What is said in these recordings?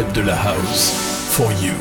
secrète de la house. For you.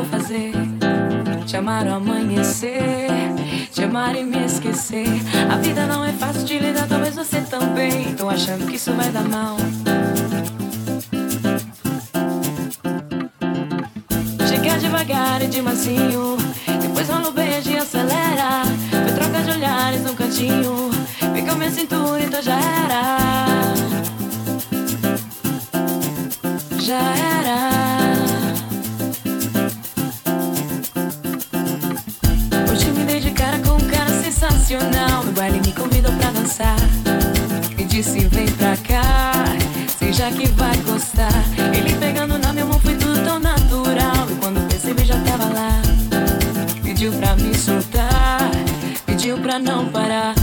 vou fazer? Te amar o amanhecer, te amar e me esquecer. A vida não é fácil de lidar, talvez você também. Tô achando que isso vai dar mal. Chega devagar e de mansinho, depois rola o beijo e acelera. Foi troca de olhares num cantinho, fica minha cintura então já era. Já era. sensacional. No baile me convidou pra dançar. E disse: vem pra cá, seja que vai gostar. Ele pegando na minha mão foi tudo tão natural. E quando percebi já tava lá. Pediu pra me soltar, pediu pra não parar.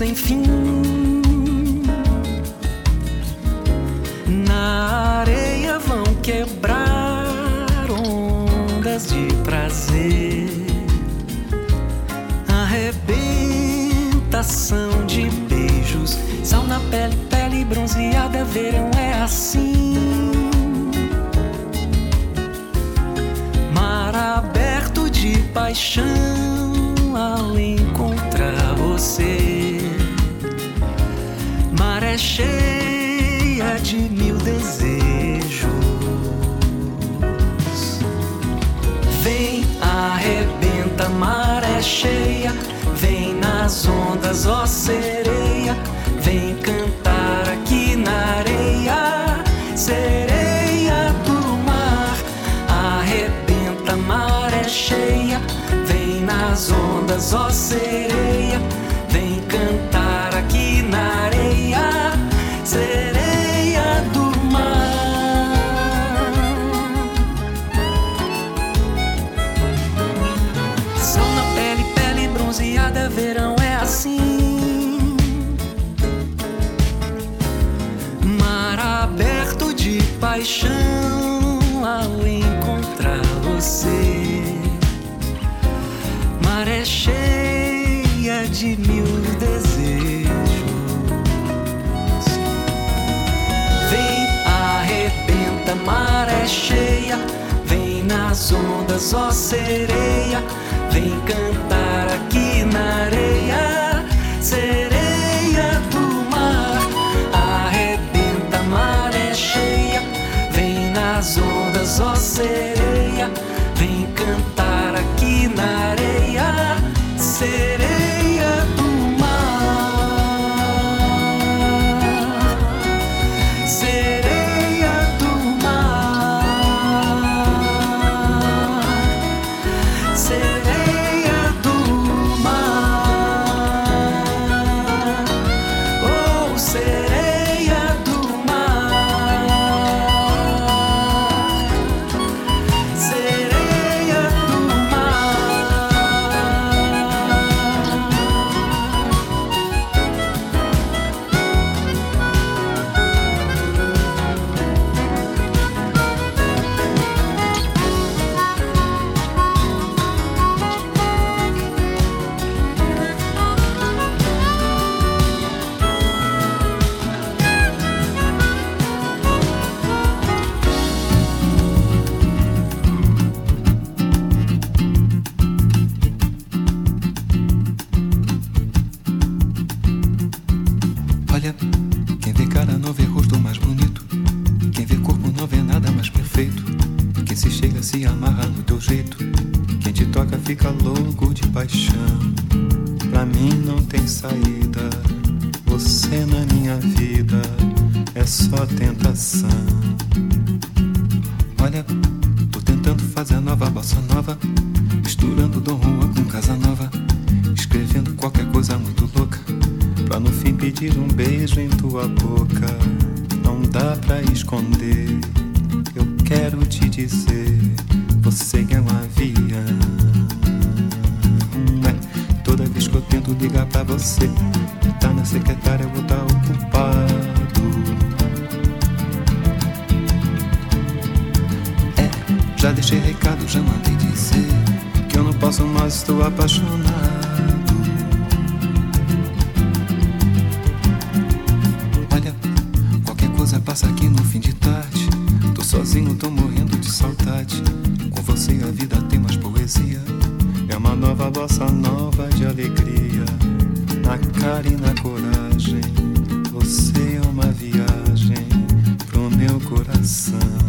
sem fim. nas ondas, ó sereia, vem cantar aqui na areia, sereia do mar, arrebenta a maré cheia, vem nas ondas, ó sereia, vem cantar aqui na areia, sereia. na cara e na coragem. Você é uma viagem pro meu coração.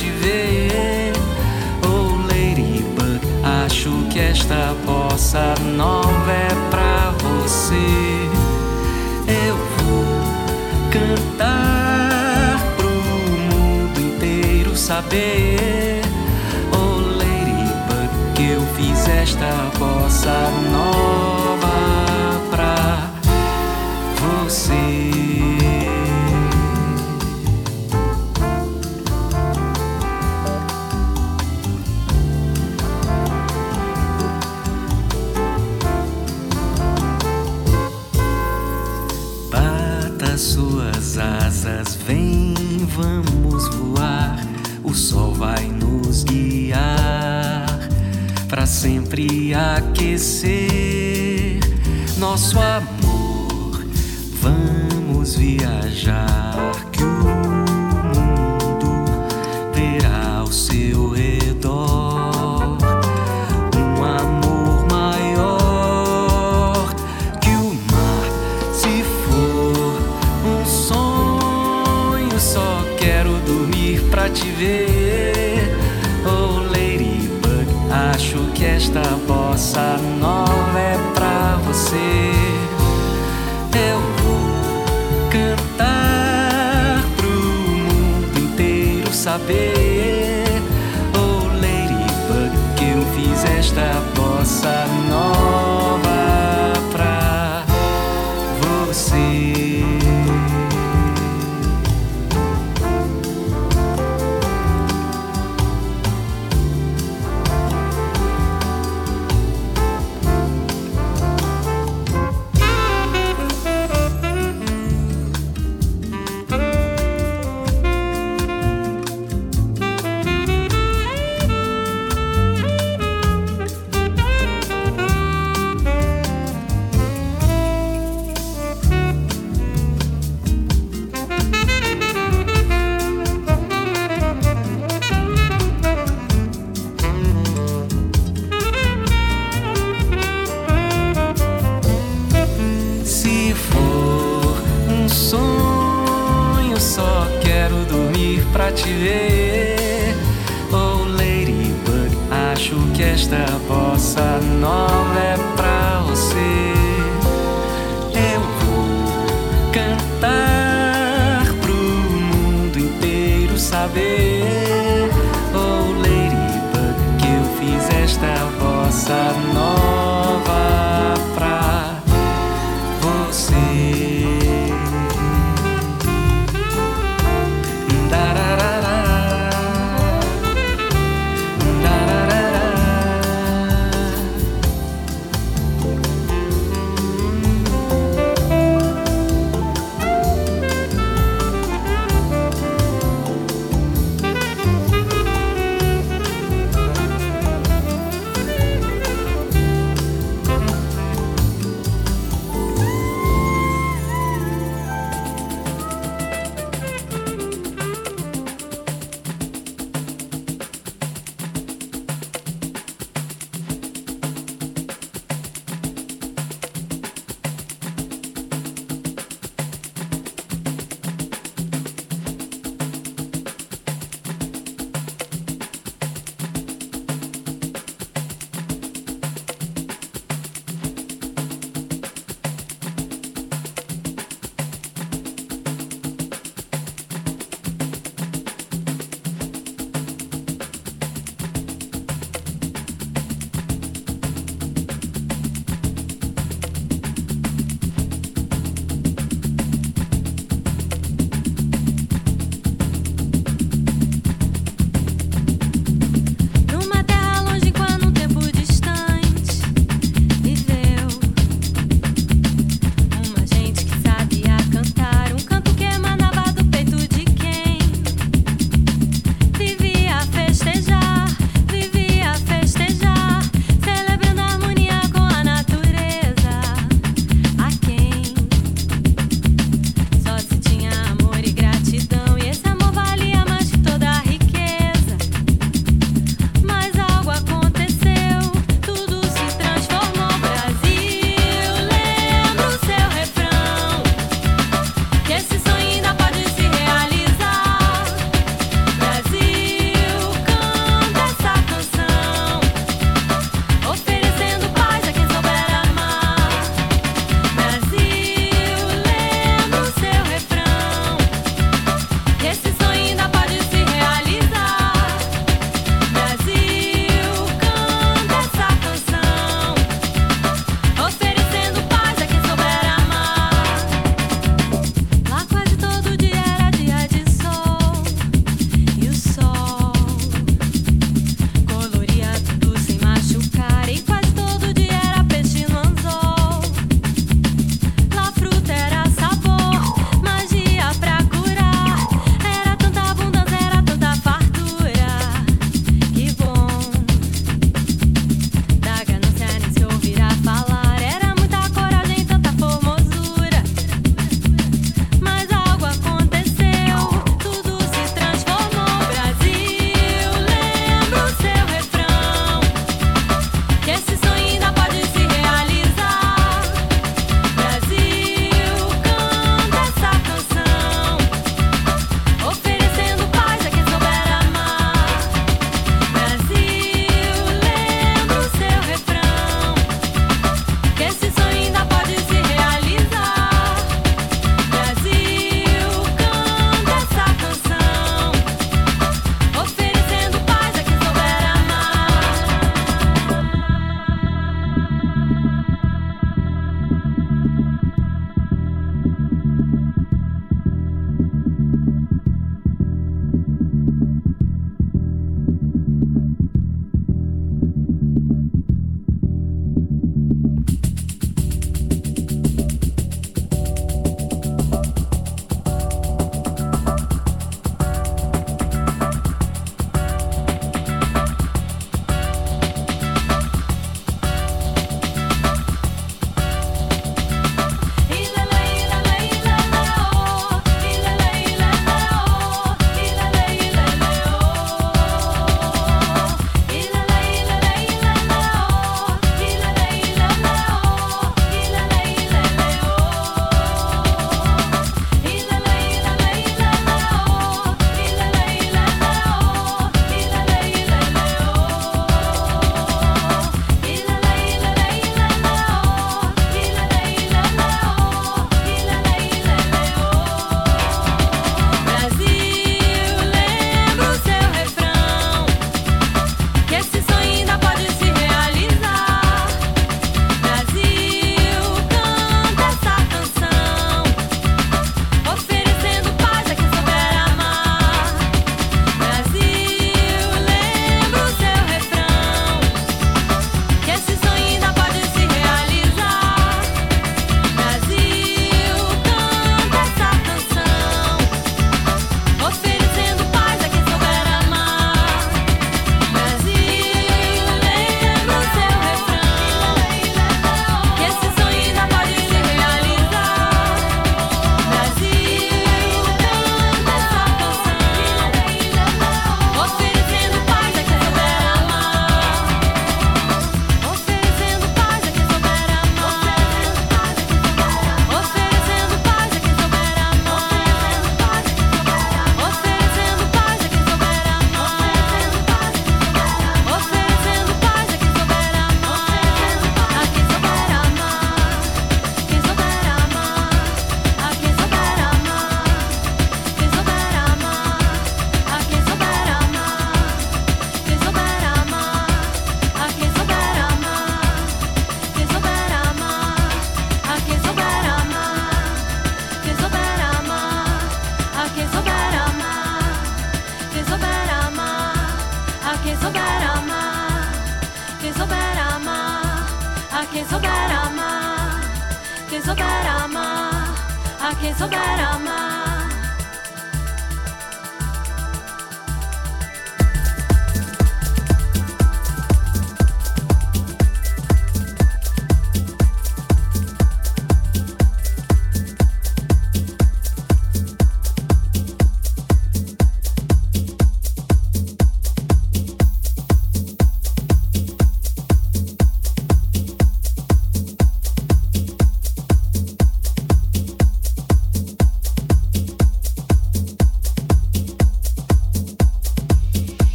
te ver. Oh Ladybug, acho que esta bossa nova é pra você. Eu vou cantar pro mundo inteiro saber. Oh Ladybug, que eu fiz esta bossa nova pra você. vamos voar, o sol vai nos guiar para sempre aquecer nosso amor. Vamos viajar. day.